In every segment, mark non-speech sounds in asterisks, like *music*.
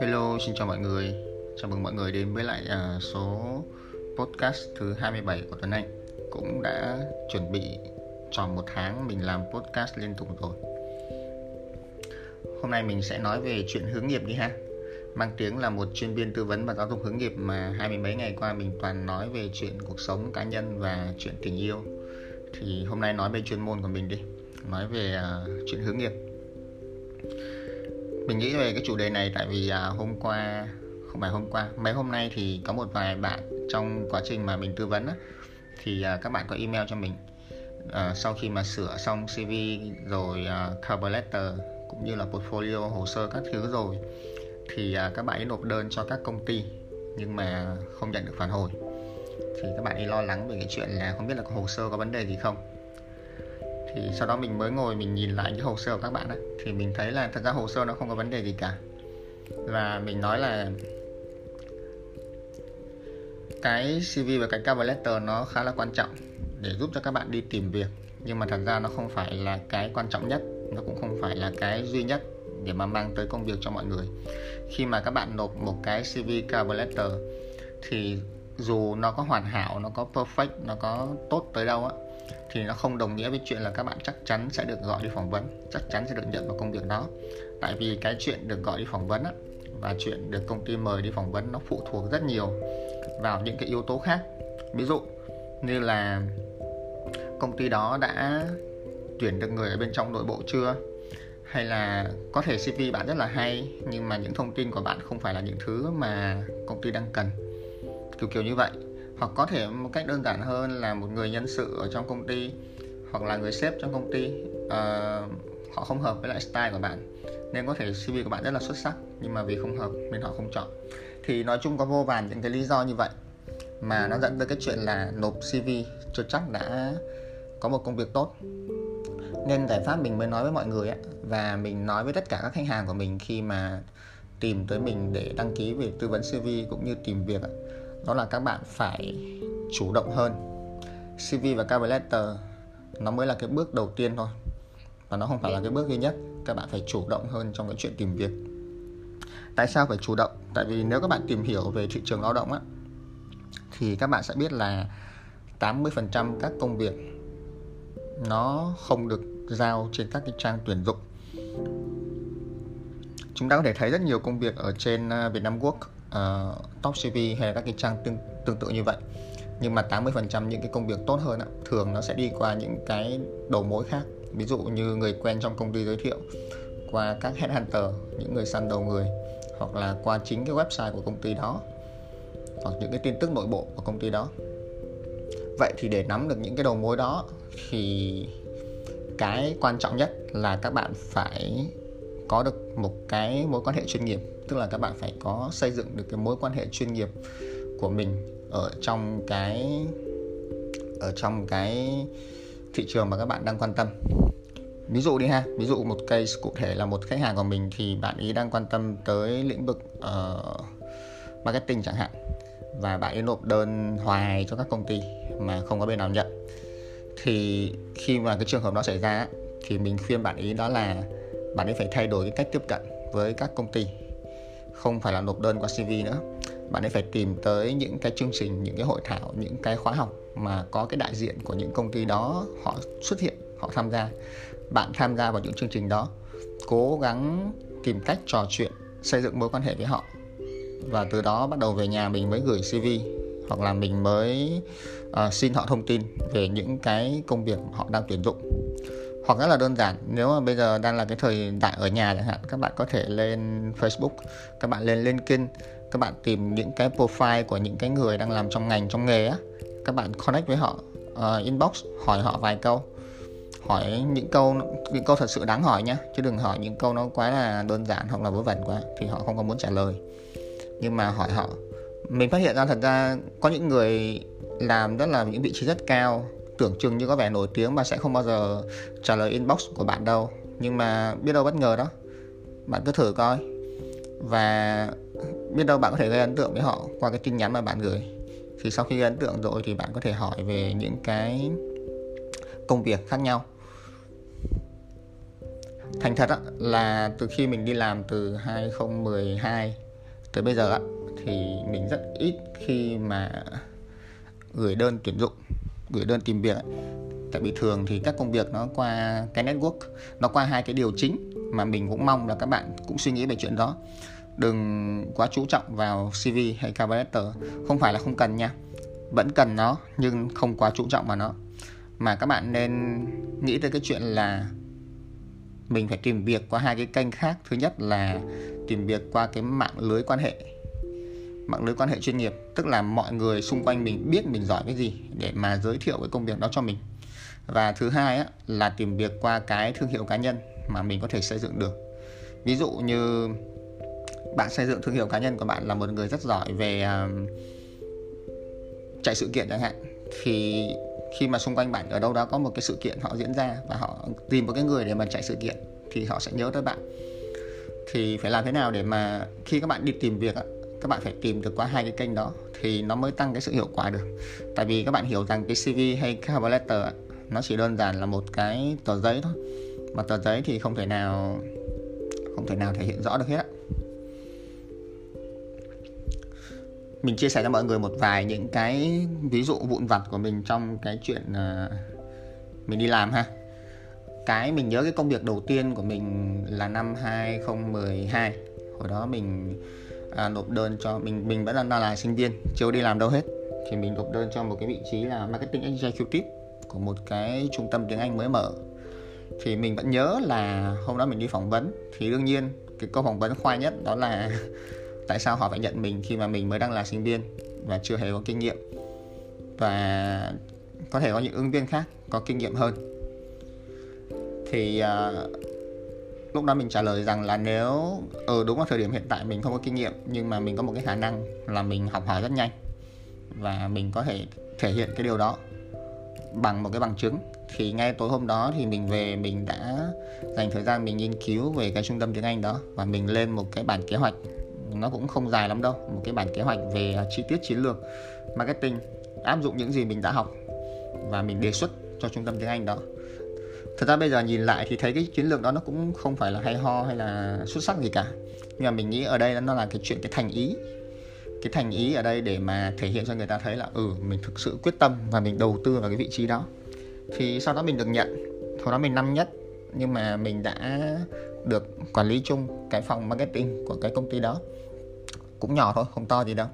Hello, xin chào mọi người. Chào mừng mọi người đến với lại uh, số podcast thứ 27 của Tuấn Anh. Cũng đã chuẩn bị tròn một tháng mình làm podcast liên tục rồi. Hôm nay mình sẽ nói về chuyện hướng nghiệp đi ha. Mang tiếng là một chuyên viên tư vấn và giáo dục hướng nghiệp mà hai mươi mấy ngày qua mình toàn nói về chuyện cuộc sống cá nhân và chuyện tình yêu. Thì hôm nay nói về chuyên môn của mình đi. Nói về uh, chuyện hướng nghiệp. Mình nghĩ về cái chủ đề này tại vì uh, hôm qua không phải hôm qua mấy hôm nay thì có một vài bạn trong quá trình mà mình tư vấn á, thì uh, các bạn có email cho mình. Uh, sau khi mà sửa xong CV rồi uh, cover letter cũng như là portfolio hồ sơ các thứ rồi thì uh, các bạn ấy nộp đơn cho các công ty nhưng mà không nhận được phản hồi. Thì các bạn ấy lo lắng về cái chuyện là không biết là hồ sơ có vấn đề gì không thì sau đó mình mới ngồi mình nhìn lại những hồ sơ của các bạn ấy, thì mình thấy là thật ra hồ sơ nó không có vấn đề gì cả. Và mình nói là cái CV và cái cover letter nó khá là quan trọng để giúp cho các bạn đi tìm việc. Nhưng mà thật ra nó không phải là cái quan trọng nhất nó cũng không phải là cái duy nhất để mà mang tới công việc cho mọi người. Khi mà các bạn nộp một cái CV cover letter thì dù nó có hoàn hảo nó có perfect nó có tốt tới đâu á thì nó không đồng nghĩa với chuyện là các bạn chắc chắn sẽ được gọi đi phỏng vấn chắc chắn sẽ được nhận vào công việc đó. Tại vì cái chuyện được gọi đi phỏng vấn á, và chuyện được công ty mời đi phỏng vấn nó phụ thuộc rất nhiều vào những cái yếu tố khác. Ví dụ như là công ty đó đã tuyển được người ở bên trong nội bộ chưa? Hay là có thể CV bạn rất là hay nhưng mà những thông tin của bạn không phải là những thứ mà công ty đang cần. Kiểu kiểu như vậy hoặc có thể một cách đơn giản hơn là một người nhân sự ở trong công ty hoặc là người sếp trong công ty uh, họ không hợp với lại style của bạn. Nên có thể CV của bạn rất là xuất sắc nhưng mà vì không hợp nên họ không chọn. Thì nói chung có vô vàn những cái lý do như vậy mà nó dẫn tới cái chuyện là nộp CV chưa chắc đã có một công việc tốt. Nên giải pháp mình mới nói với mọi người ấy, và mình nói với tất cả các khách hàng của mình khi mà tìm tới mình để đăng ký về tư vấn CV cũng như tìm việc ấy, đó là các bạn phải chủ động hơn. CV và cover letter, nó mới là cái bước đầu tiên thôi. Và nó không phải là cái bước duy nhất. Các bạn phải chủ động hơn trong cái chuyện tìm việc. Tại sao phải chủ động? Tại vì nếu các bạn tìm hiểu về thị trường lao động á, thì các bạn sẽ biết là 80% các công việc nó không được giao trên các cái trang tuyển dụng. Chúng ta có thể thấy rất nhiều công việc ở trên à, Vietnam Việt Nam Work uh, Top CV hay là các cái trang tương, tương tự như vậy. Nhưng mà 80% những cái công việc tốt hơn thường nó sẽ đi qua những cái đầu mối khác. Ví dụ như người quen trong công ty giới thiệu qua các headhunter những người săn đầu người hoặc là qua chính cái website của công ty đó hoặc những cái tin tức nội bộ của công ty đó. Vậy thì để nắm được những cái đầu mối đó thì cái quan trọng nhất là các bạn phải có được một cái mối quan hệ chuyên nghiệp tức là các bạn phải có xây dựng được cái mối quan hệ chuyên nghiệp của mình ở trong cái ở trong cái thị trường mà các bạn đang quan tâm. Ví dụ đi ha ví dụ một case cụ thể là một khách hàng của mình thì bạn ý đang quan tâm tới lĩnh vực uh, marketing chẳng hạn và bạn ấy nộp đơn hoài cho các công ty mà không có bên nào nhận. Thì khi mà cái trường hợp đó xảy ra thì mình khuyên bạn ý đó là bạn ấy phải thay đổi cái cách tiếp cận với các công ty. Không phải là nộp đơn qua CV nữa. Bạn ấy phải tìm tới những cái chương trình những cái hội thảo những cái khóa học mà có cái đại diện của những công ty đó họ xuất hiện họ tham gia. Bạn tham gia vào những chương trình đó cố gắng tìm cách trò chuyện xây dựng mối quan hệ với họ. Và từ đó bắt đầu về nhà mình mới gửi CV hoặc là mình mới uh, xin họ thông tin về những cái công việc họ đang tuyển dụng hoặc rất là đơn giản nếu mà bây giờ đang là cái thời đại ở nhà chẳng hạn các bạn có thể lên Facebook các bạn lên LinkedIn các bạn tìm những cái profile của những cái người đang làm trong ngành trong nghề á các bạn connect với họ uh, inbox hỏi họ vài câu. Hỏi những câu những câu thật sự đáng hỏi nhé chứ đừng hỏi những câu nó quá là đơn giản hoặc là vớ vẩn quá thì họ không có muốn trả lời. Nhưng mà hỏi họ. Mình phát hiện ra thật ra có những người làm rất là những vị trí rất cao tưởng chừng như có vẻ nổi tiếng mà sẽ không bao giờ trả lời inbox của bạn đâu. Nhưng mà biết đâu bất ngờ đó. Bạn cứ thử coi. Và biết đâu bạn có thể gây ấn tượng với họ qua cái tin nhắn mà bạn gửi. Thì sau khi gây ấn tượng rồi thì bạn có thể hỏi về những cái công việc khác nhau. Thành thật á, là từ khi mình đi làm từ 2012 tới bây giờ á, thì mình rất ít khi mà gửi đơn tuyển dụng gửi đơn tìm việc. Ấy. tại vì thường thì các công việc nó qua cái network, nó qua hai cái điều chính mà mình cũng mong là các bạn cũng suy nghĩ về chuyện đó. Đừng quá chú trọng vào CV hay cover letter, không phải là không cần nha. Vẫn cần nó, nhưng không quá chú trọng vào nó. Mà các bạn nên nghĩ tới cái chuyện là mình phải tìm việc qua hai cái kênh khác. Thứ nhất là tìm việc qua cái mạng lưới quan hệ mạng lưới quan hệ chuyên nghiệp tức là mọi người xung quanh mình biết mình giỏi cái gì để mà giới thiệu cái công việc đó cho mình. Và thứ hai á, là tìm việc qua cái thương hiệu cá nhân mà mình có thể xây dựng được. Ví dụ như bạn xây dựng thương hiệu cá nhân của bạn là một người rất giỏi về uh, chạy sự kiện chẳng hạn thì khi mà xung quanh bạn ở đâu đó có một cái sự kiện họ diễn ra và họ tìm một cái người để mà chạy sự kiện thì họ sẽ nhớ tới bạn. Thì phải làm thế nào để mà khi các bạn đi tìm việc các bạn phải tìm được qua hai cái kênh đó thì nó mới tăng cái sự hiệu quả được. Tại vì các bạn hiểu rằng cái CV hay cover letter nó chỉ đơn giản là một cái tờ giấy thôi. Mà tờ giấy thì không thể nào không thể nào thể hiện rõ được hết mình chia sẻ cho mọi người một vài những cái ví dụ vụn vặt của mình trong cái chuyện uh, mình đi làm ha. Cái mình nhớ cái công việc đầu tiên của mình là năm 2012 hồi đó mình à, nộp đơn cho mình mình vẫn đang là sinh viên chưa đi làm đâu hết. Thì mình nộp đơn cho một cái vị trí là marketing executive của một cái trung tâm tiếng Anh mới mở. Thì mình vẫn nhớ là hôm đó mình đi phỏng vấn thì đương nhiên cái câu phỏng vấn khoai nhất đó là *laughs* tại sao họ phải nhận mình khi mà mình mới đang là sinh viên và chưa hề có kinh nghiệm. Và có thể có những ứng viên khác có kinh nghiệm hơn. Thì uh, lúc đó mình trả lời rằng là nếu ở ừ, đúng vào thời điểm hiện tại mình không có kinh nghiệm nhưng mà mình có một cái khả năng là mình học hỏi rất nhanh và mình có thể thể hiện cái điều đó bằng một cái bằng chứng. Thì ngay tối hôm đó thì mình về mình đã dành thời gian mình nghiên cứu về cái trung tâm tiếng Anh đó và mình lên một cái bản kế hoạch. Nó cũng không dài lắm đâu một cái bản kế hoạch về à, chi tiết chiến lược marketing áp dụng những gì mình đã học và mình đề xuất cho trung tâm tiếng Anh đó thật ra bây giờ nhìn lại thì thấy cái chiến lược đó nó cũng không phải là hay ho hay là xuất sắc gì cả. Nhưng mà mình nghĩ ở đây nó là cái chuyện cái thành ý. Cái thành ý ở đây để mà thể hiện cho người ta thấy là ừ mình thực sự quyết tâm và mình đầu tư vào cái vị trí đó. Thì sau đó mình được nhận. Hồi đó mình năm nhất. Nhưng mà mình đã được quản lý chung cái phòng marketing của cái công ty đó. Cũng nhỏ thôi không to gì đâu.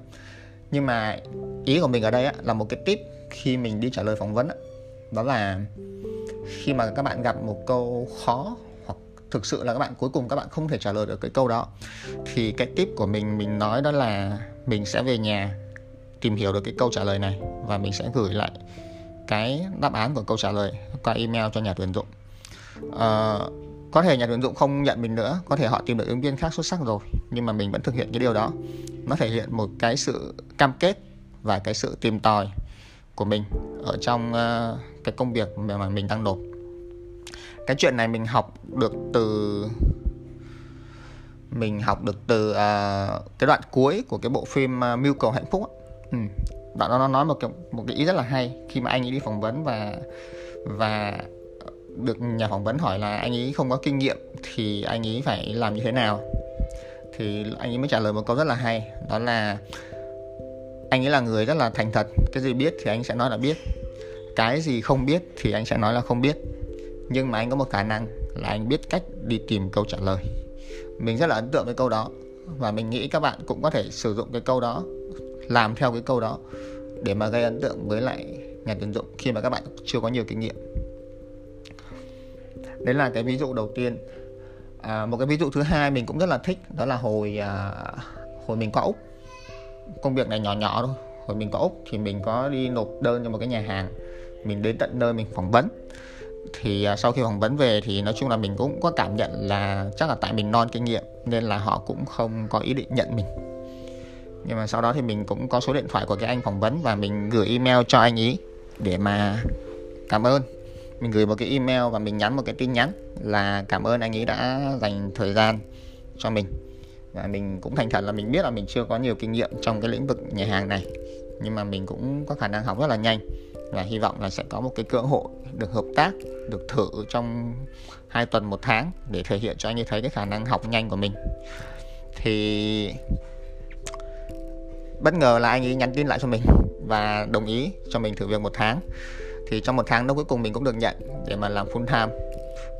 Nhưng mà ý của mình ở đây á, là một cái tip khi mình đi trả lời phỏng vấn á, đó là khi mà các bạn gặp một câu khó hoặc thực sự là các bạn cuối cùng các bạn không thể trả lời được cái câu đó thì cái tip của mình mình nói đó là mình sẽ về nhà tìm hiểu được cái câu trả lời này và mình sẽ gửi lại cái đáp án của câu trả lời qua email cho nhà tuyển dụng. À, có thể nhà tuyển dụng không nhận mình nữa có thể họ tìm được ứng viên khác xuất sắc rồi nhưng mà mình vẫn thực hiện cái điều đó. Nó thể hiện một cái sự cam kết và cái sự tìm tòi của mình ở trong uh, cái công việc mà mình đang nộp. Cái chuyện này mình học được từ mình học được từ uh, cái đoạn cuối của cái bộ phim uh, mưu cầu hạnh phúc ừ. đoạn đó nó nói một cái một cái ý rất là hay. Khi mà anh ấy đi phỏng vấn và và được nhà phỏng vấn hỏi là anh ấy không có kinh nghiệm thì anh ấy phải làm như thế nào? Thì anh ấy mới trả lời một câu rất là hay. Đó là anh ấy là người rất là thành thật. Cái gì biết thì anh sẽ nói là biết. Cái gì không biết thì anh sẽ nói là không biết. Nhưng mà anh có một khả năng là anh biết cách đi tìm câu trả lời. Mình rất là ấn tượng với câu đó. Và mình nghĩ các bạn cũng có thể sử dụng cái câu đó làm theo cái câu đó để mà gây ấn tượng với lại nhà tuyển dụng khi mà các bạn chưa có nhiều kinh nghiệm. Đấy là cái ví dụ đầu tiên. À, một cái ví dụ thứ hai mình cũng rất là thích đó là hồi à, hồi mình qua úc công việc này nhỏ nhỏ thôi. Hồi mình có úc thì mình có đi nộp đơn cho một cái nhà hàng. Mình đến tận nơi mình phỏng vấn. Thì à, sau khi phỏng vấn về thì nói chung là mình cũng có cảm nhận là chắc là tại mình non kinh nghiệm nên là họ cũng không có ý định nhận mình. Nhưng mà sau đó thì mình cũng có số điện thoại của cái anh phỏng vấn và mình gửi email cho anh ý để mà cảm ơn. Mình gửi một cái email và mình nhắn một cái tin nhắn là cảm ơn anh ấy đã dành thời gian cho mình và mình cũng thành thật là mình biết là mình chưa có nhiều kinh nghiệm trong cái lĩnh vực nhà hàng này. Nhưng mà mình cũng có khả năng học rất là nhanh. Và hy vọng là sẽ có một cái cơ hội được hợp tác, được thử trong hai tuần một tháng để thể hiện cho anh ấy thấy cái khả năng học nhanh của mình. Thì bất ngờ là anh ấy nhắn tin lại cho mình và đồng ý cho mình thử việc một tháng. Thì trong một tháng đó cuối cùng mình cũng được nhận để mà làm full time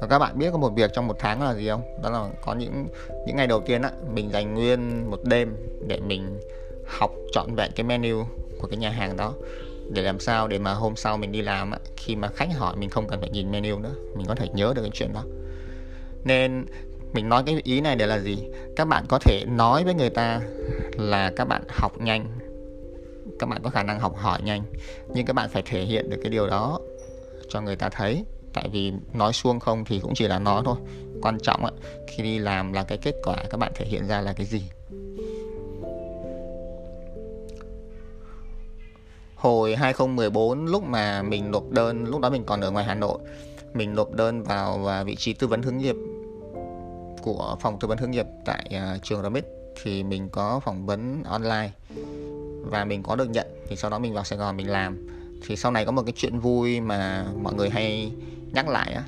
và các bạn biết có một việc trong một tháng là gì không? Đó là có những những ngày đầu tiên á mình dành nguyên một đêm để mình học trọn vẹn cái menu của cái nhà hàng đó. Để làm sao để mà hôm sau mình đi làm á, khi mà khách hỏi mình không cần phải nhìn menu nữa mình có thể nhớ được cái chuyện đó. Nên mình nói cái ý này để là gì? Các bạn có thể nói với người ta là các bạn học nhanh. Các bạn có khả năng học hỏi nhanh. Nhưng các bạn phải thể hiện được cái điều đó cho người ta thấy tại vì nói suông không thì cũng chỉ là nói thôi. Quan trọng ấy, khi đi làm là cái kết quả các bạn thể hiện ra là cái gì. Hồi 2014 lúc mà mình nộp đơn lúc đó mình còn ở ngoài Hà Nội mình nộp đơn vào à, vị trí tư vấn hướng nghiệp của phòng tư vấn hướng nghiệp tại uh, trường Ramit thì mình có phỏng vấn online và mình có được nhận. Thì sau đó mình vào Sài Gòn mình làm. Thì sau này có một cái chuyện vui mà mọi người hay nhắc lại á,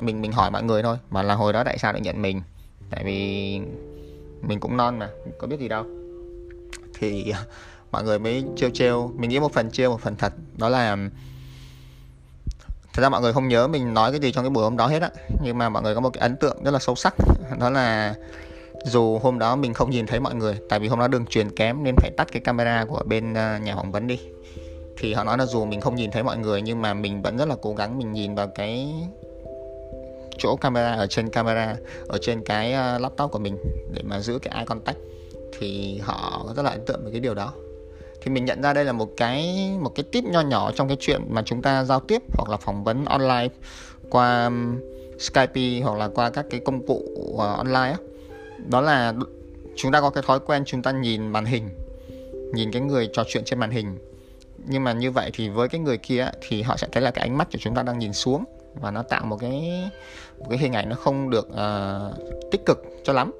mình mình hỏi mọi người thôi mà là hồi đó tại sao lại nhận mình? Tại vì mình cũng non mà, có biết gì đâu. Thì *laughs* mọi người mới trêu trêu, mình nghĩ một phần trêu, một phần thật. Đó là, thật ra mọi người không nhớ mình nói cái gì trong cái buổi hôm đó hết á, nhưng mà mọi người có một cái ấn tượng rất là sâu sắc. *laughs* Đó là dù hôm đó mình không nhìn thấy mọi người, tại vì hôm đó đường truyền kém nên phải tắt cái camera của bên ờ, nhà phỏng vấn đi thì họ nói là dù mình không nhìn thấy mọi người nhưng mà mình vẫn rất là cố gắng mình nhìn vào cái chỗ camera ở trên camera ở trên cái ờ, laptop của mình để mà giữ cái eye contact. Thì họ rất là ấn tượng với cái điều đó. Thì mình nhận ra đây là một cái một cái tip nho nhỏ trong cái chuyện mà chúng ta giao tiếp hoặc là phỏng vấn online qua Skype hoặc là qua các cái công cụ uh, online á. Đó là chúng ta có cái thói quen chúng ta nhìn màn hình nhìn cái người trò chuyện trên màn hình nhưng mà như vậy thì với cái người kia thì họ sẽ thấy là cái ánh mắt của chúng ta đang nhìn xuống và nó tạo một cái một cái hình ảnh nó không được uh, tích cực cho lắm.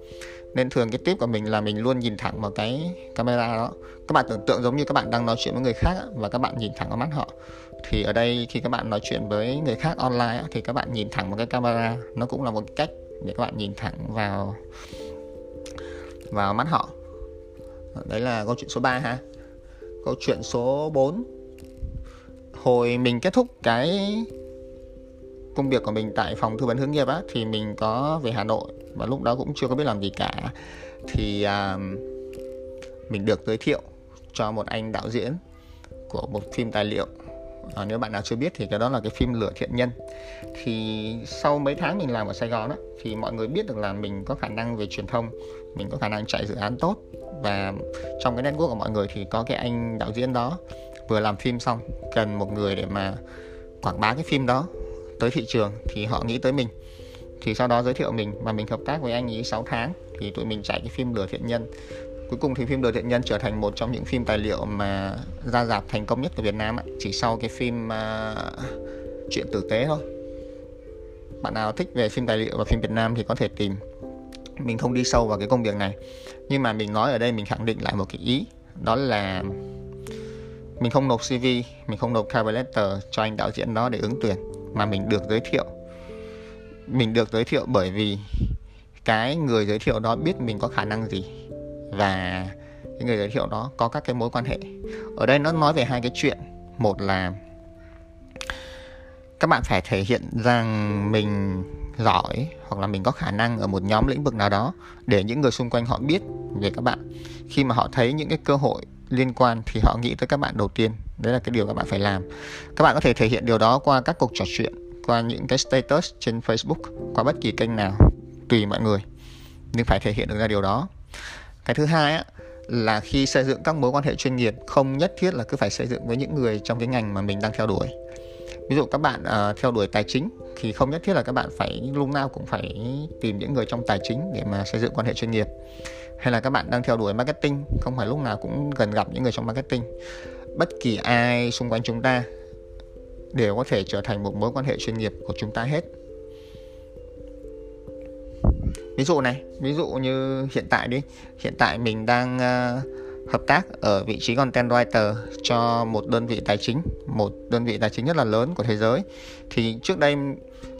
Nên thường cái tip của mình là mình luôn nhìn thẳng vào cái camera đó. Các bạn tưởng tượng giống như các bạn đang nói chuyện với người khác và các bạn nhìn thẳng vào mắt họ. Thì ở đây khi các bạn nói chuyện với người khác online thì các bạn nhìn thẳng vào cái camera. Nó cũng là một cách để các bạn nhìn thẳng vào vào mắt họ. Đấy là câu chuyện số 3 ha câu chuyện số 4 hồi mình kết thúc cái công việc của mình tại phòng tư vấn hướng nghiệp á thì mình có về Hà Nội và lúc đó cũng chưa có biết làm gì cả. Thì à, mình được giới thiệu cho một anh đạo diễn của một phim tài liệu. À, nếu bạn nào chưa biết thì cái đó là cái phim lửa thiện nhân. Thì sau mấy tháng mình làm ở Sài Gòn á thì mọi người biết được là mình có khả năng về truyền thông mình có khả năng chạy dự án tốt và trong cái network của mọi người thì có cái anh đạo diễn đó. Vừa làm phim xong cần một người để mà quảng bá cái phim đó tới thị trường thì họ nghĩ tới mình. Thì sau đó giới thiệu mình và mình hợp tác với anh ấy 6 tháng thì tụi mình chạy cái phim lửa thiện nhân. Cuối cùng thì phim lửa thiện nhân trở thành một trong những phim tài liệu mà ra dạp thành công nhất của Việt Nam ấy, chỉ sau cái phim uh, chuyện tử tế thôi. Bạn nào thích về phim tài liệu và phim Việt Nam thì có thể tìm mình không đi sâu vào cái công việc này. Nhưng mà mình nói ở đây mình khẳng định lại một cái ý, đó là mình không nộp CV mình không nộp cover letter cho anh đạo diễn đó để ứng tuyển, mà mình được giới thiệu. Mình được giới thiệu bởi vì cái người giới thiệu đó biết mình có khả năng gì và cái người giới thiệu đó có các cái mối quan hệ. Ở đây nó nói về hai cái chuyện. Một là các bạn phải thể hiện rằng mình giỏi hoặc là mình có khả năng ở một nhóm lĩnh vực nào đó để những người xung quanh họ biết về các bạn. Khi mà họ thấy những cái cơ hội liên quan thì họ nghĩ tới các bạn đầu tiên. Đấy là cái điều các bạn phải làm. Các bạn có thể thể hiện điều đó qua các cuộc trò chuyện, qua những cái status trên Facebook, qua bất kỳ kênh nào, tùy mọi người. Nhưng phải thể hiện được ra điều đó. Cái thứ hai á, là khi xây dựng các mối quan hệ chuyên nghiệp, không nhất thiết là cứ phải xây dựng với những người trong cái ngành mà mình đang theo đuổi ví dụ các bạn uh, theo đuổi tài chính thì không nhất thiết là các bạn phải lúc nào cũng phải tìm những người trong tài chính để mà xây dựng quan hệ chuyên nghiệp. Hay là các bạn đang theo đuổi marketing không phải lúc nào cũng gần gặp những người trong marketing. Bất kỳ ai xung quanh chúng ta đều có thể trở thành một mối quan hệ chuyên nghiệp của chúng ta hết. Ví dụ này ví dụ như hiện tại đi. Hiện tại mình đang uh, hợp tác ở vị trí content writer cho một đơn vị tài chính, một đơn vị tài chính rất là lớn của thế giới. Thì trước đây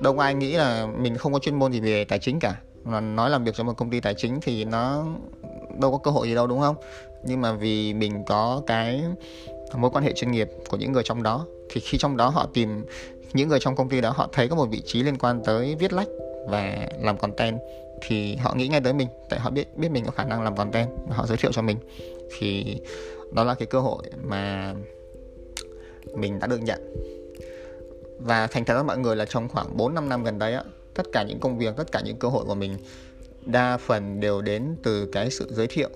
đâu ai nghĩ là mình không có chuyên môn gì về tài chính cả. Mà nói làm việc cho một công ty tài chính thì nó đâu có cơ hội gì đâu, đúng không? Nhưng mà vì mình có cái mối quan hệ chuyên nghiệp của những người trong đó, thì khi trong đó họ tìm, những người trong công ty đó họ thấy có một vị trí liên quan tới viết lách và làm content, thì họ nghĩ ngay tới mình. Tại họ biết biết mình có khả năng làm content họ giới thiệu cho mình. Thì đó là cái cơ hội mà mình đã được nhận. Và thành thật với mọi người là trong khoảng 4 5 năm gần đây á, tất cả những công việc, tất cả những cơ hội của mình đa phần đều đến từ cái sự giới thiệu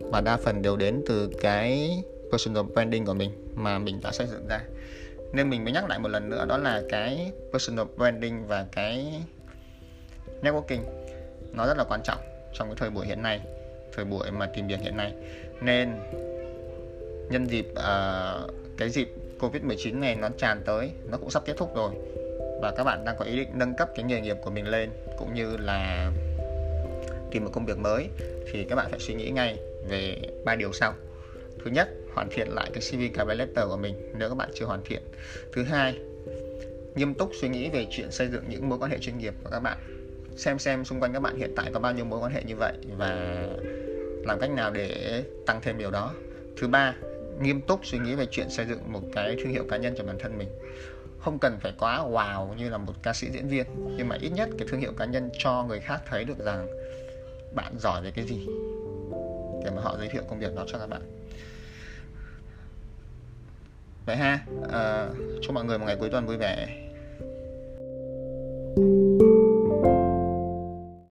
và đa phần đều đến từ cái personal branding của mình mà mình đã xây dựng ra. Nên mình mới nhắc lại một lần nữa, đó là cái personal branding và cái networking nó rất là quan trọng trong cái thời buổi hiện nay thời buổi mà tìm việc hiện nay. Nên nhân dịp uh, cái dịp covid 19 này nó tràn tới nó cũng sắp kết thúc rồi. Và các bạn đang có ý định nâng cấp cái nghề nghiệp của mình lên cũng như là tìm một công việc mới thì các bạn phải suy nghĩ ngay về ba điều sau. Thứ nhất hoàn thiện lại cái CV cover letter của mình nếu các bạn chưa hoàn thiện. Thứ hai nghiêm túc suy nghĩ về chuyện xây dựng những mối quan hệ chuyên nghiệp của các bạn xem xem xung quanh các bạn hiện tại có bao nhiêu mối quan hệ như vậy và làm cách nào để tăng thêm điều đó. Thứ ba nghiêm túc suy nghĩ về chuyện xây dựng một cái thương hiệu cá nhân cho bản thân mình. Không cần phải quá wow như là một ca sĩ diễn viên nhưng mà ít nhất cái thương hiệu cá nhân cho người khác thấy được rằng bạn giỏi về cái gì. Để mà họ giới thiệu công việc đó cho các bạn. Vậy ha à, chúc mọi người một ngày cuối tuần vui vẻ.